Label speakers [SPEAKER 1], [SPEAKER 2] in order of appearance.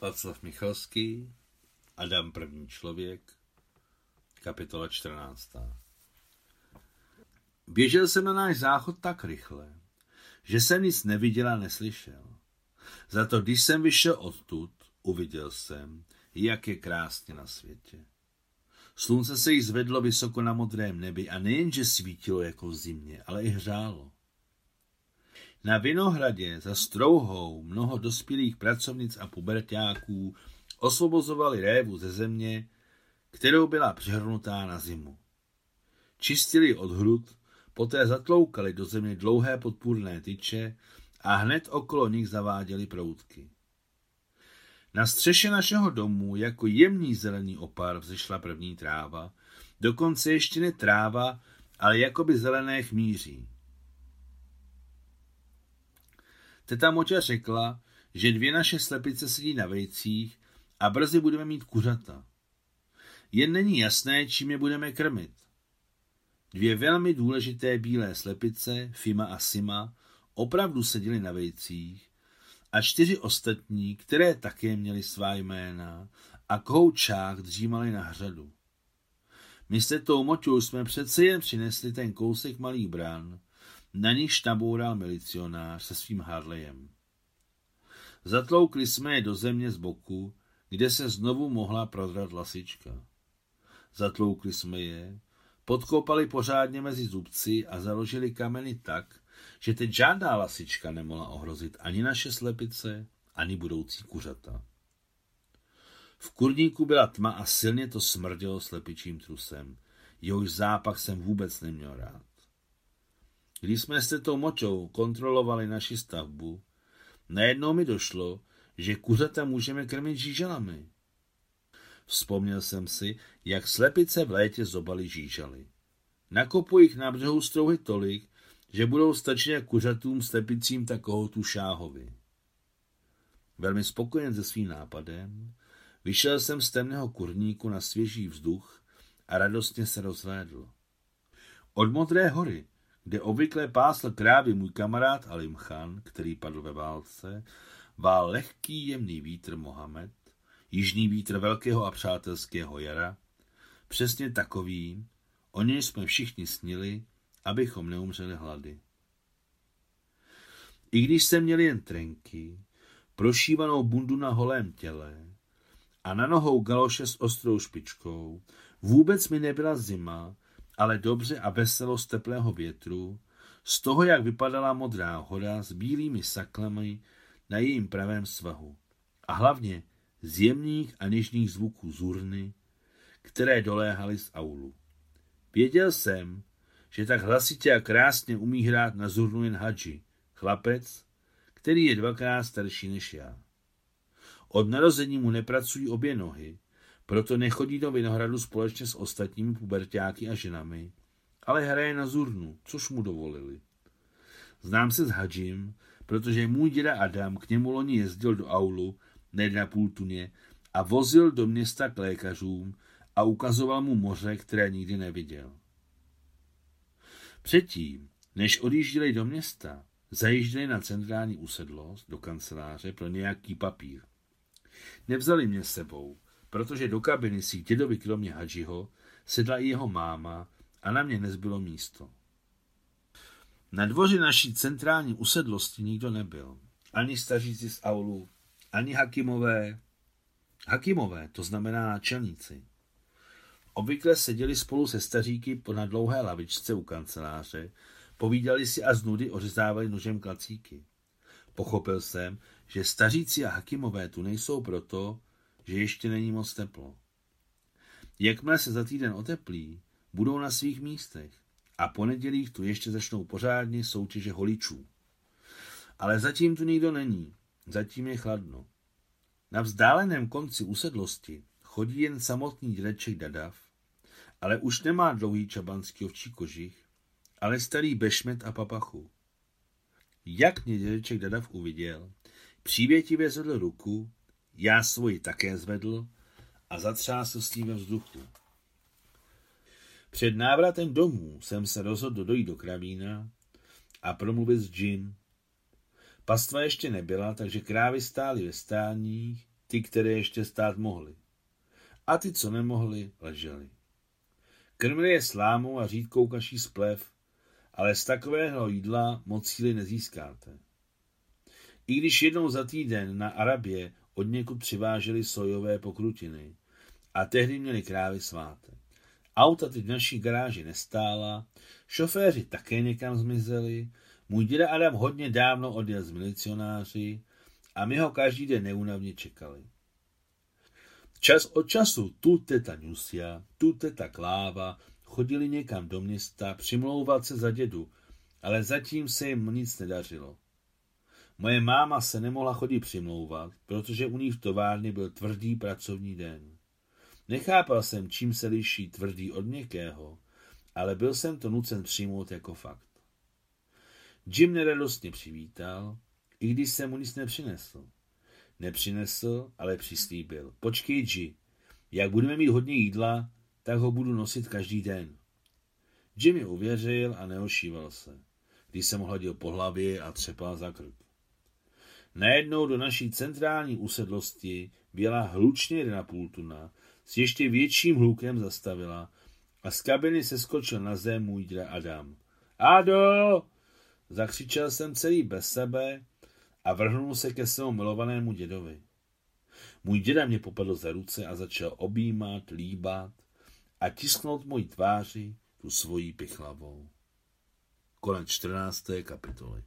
[SPEAKER 1] Václav Michalský, Adam první člověk, kapitola 14. Běžel jsem na náš záchod tak rychle, že jsem nic neviděl a neslyšel. Za to, když jsem vyšel odtud, uviděl jsem, jak je krásně na světě. Slunce se jí zvedlo vysoko na modrém nebi a nejenže svítilo jako v zimě, ale i hřálo. Na Vinohradě za strouhou mnoho dospělých pracovnic a pubertáků osvobozovali révu ze země, kterou byla přehrnutá na zimu. Čistili od hrud, poté zatloukali do země dlouhé podpůrné tyče a hned okolo nich zaváděli proutky. Na střeše našeho domu jako jemný zelený opar vzešla první tráva, dokonce ještě ne tráva, ale jakoby zelené chmíří. Teta Moťa řekla, že dvě naše slepice sedí na vejcích a brzy budeme mít kuřata. Jen není jasné, čím je budeme krmit. Dvě velmi důležité bílé slepice, Fima a Sima, opravdu seděly na vejcích a čtyři ostatní, které také měly svá jména a koučák dřímali na hřadu. My s tou moťou jsme přece jen přinesli ten kousek malý brán, na níž naboural milicionář se svým Harlejem. Zatloukli jsme je do země z boku, kde se znovu mohla prodrat lasička. Zatloukli jsme je, podkopali pořádně mezi zubci a založili kameny tak, že teď žádná lasička nemohla ohrozit ani naše slepice, ani budoucí kuřata. V kurníku byla tma a silně to smrdělo slepičím trusem. Jehož zápach jsem vůbec neměl rád. Když jsme s tou močou kontrolovali naši stavbu, najednou mi došlo, že kuřata můžeme krmit žížalami. Vzpomněl jsem si, jak slepice v létě zobali žížaly. Nakopu jich na břehu strouhy tolik, že budou stačit jak kuřatům, slepicím, tak tu šáhovi. Velmi spokojen se svým nápadem, vyšel jsem z temného kurníku na svěží vzduch a radostně se rozhlédl. Od Modré hory, kde obvykle pásl krávy můj kamarád Alim Khan, který padl ve válce, vál lehký jemný vítr Mohamed, jižní vítr velkého a přátelského jara, přesně takový, o něj jsme všichni snili, abychom neumřeli hlady. I když jsem měl jen trenky, prošívanou bundu na holém těle a na nohou galoše s ostrou špičkou, vůbec mi nebyla zima, ale dobře a veselo z teplého větru, z toho, jak vypadala modrá hora s bílými saklami na jejím pravém svahu. A hlavně z jemných a něžných zvuků zurny, které doléhaly z aulu. Věděl jsem, že tak hlasitě a krásně umí hrát na zurnu jen Hadži, chlapec, který je dvakrát starší než já. Od narození mu nepracují obě nohy, proto nechodí do Vinohradu společně s ostatními pubertáky a ženami, ale hraje na zurnu, což mu dovolili. Znám se s Hadžim, protože můj děda Adam k němu loni jezdil do aulu, ne na půl tuně, a vozil do města k lékařům a ukazoval mu moře, které nikdy neviděl. Předtím, než odjížděli do města, zajížděli na centrální usedlost do kanceláře pro nějaký papír. Nevzali mě sebou, protože do kabiny si dědovi kromě Hadžiho sedla i jeho máma a na mě nezbylo místo. Na dvoři naší centrální usedlosti nikdo nebyl. Ani staříci z aulu, ani Hakimové. Hakimové, to znamená náčelníci. Obvykle seděli spolu se staříky na dlouhé lavičce u kanceláře, povídali si a z nudy ořezávali nožem klacíky. Pochopil jsem, že staříci a Hakimové tu nejsou proto, že ještě není moc teplo. Jakmile se za týden oteplí, budou na svých místech a po nedělích tu ještě začnou pořádně soutěže holičů. Ale zatím tu nikdo není, zatím je chladno. Na vzdáleném konci usedlosti chodí jen samotný dědeček Dadav, ale už nemá dlouhý čabanský ovčí kožich, ale starý bešmet a papachu. Jak mě dědeček Dadav uviděl, přívětivě zvedl ruku já svoji také zvedl a zatřásl s tím ve vzduchu. Před návratem domů jsem se rozhodl dojít do kravína a promluvit s Jim. Pastva ještě nebyla, takže krávy stály ve stáních ty, které ještě stát mohly. A ty, co nemohli, leželi. Krmili je slámou a řídkou kaší splev, ale z takového jídla moc síly nezískáte. I když jednou za týden na Arabě od někud přiváželi sojové pokrutiny a tehdy měli krávy svátek. Auta teď v naší garáži nestála, šoféři také někam zmizeli, můj děda Adam hodně dávno odjel z milicionáři a my ho každý den neúnavně čekali. Čas od času tu teta Nusia, tu teta Kláva chodili někam do města přimlouvat se za dědu, ale zatím se jim nic nedařilo. Moje máma se nemohla chodit přimlouvat, protože u ní v továrně byl tvrdý pracovní den. Nechápal jsem, čím se liší tvrdý od měkkého, ale byl jsem to nucen přijmout jako fakt. Jim neradostně přivítal, i když jsem mu nic nepřinesl. Nepřinesl, ale přislíbil. Počkej, G, jak budeme mít hodně jídla, tak ho budu nosit každý den. Jimmy uvěřil a neošíval se, když jsem ho hladil po hlavě a třepal za krk. Najednou do naší centrální usedlosti byla hlučně na půl tuna s ještě větším hlukem zastavila a z kabiny se skočil na zem můj děda Adam. Ado! Zakřičel jsem celý bez sebe a vrhnul se ke svému milovanému dědovi. Můj děda mě popadl za ruce a začal objímat, líbat a tisknout mojí tváři tu svojí pichlavou. Konec 14. kapitoly.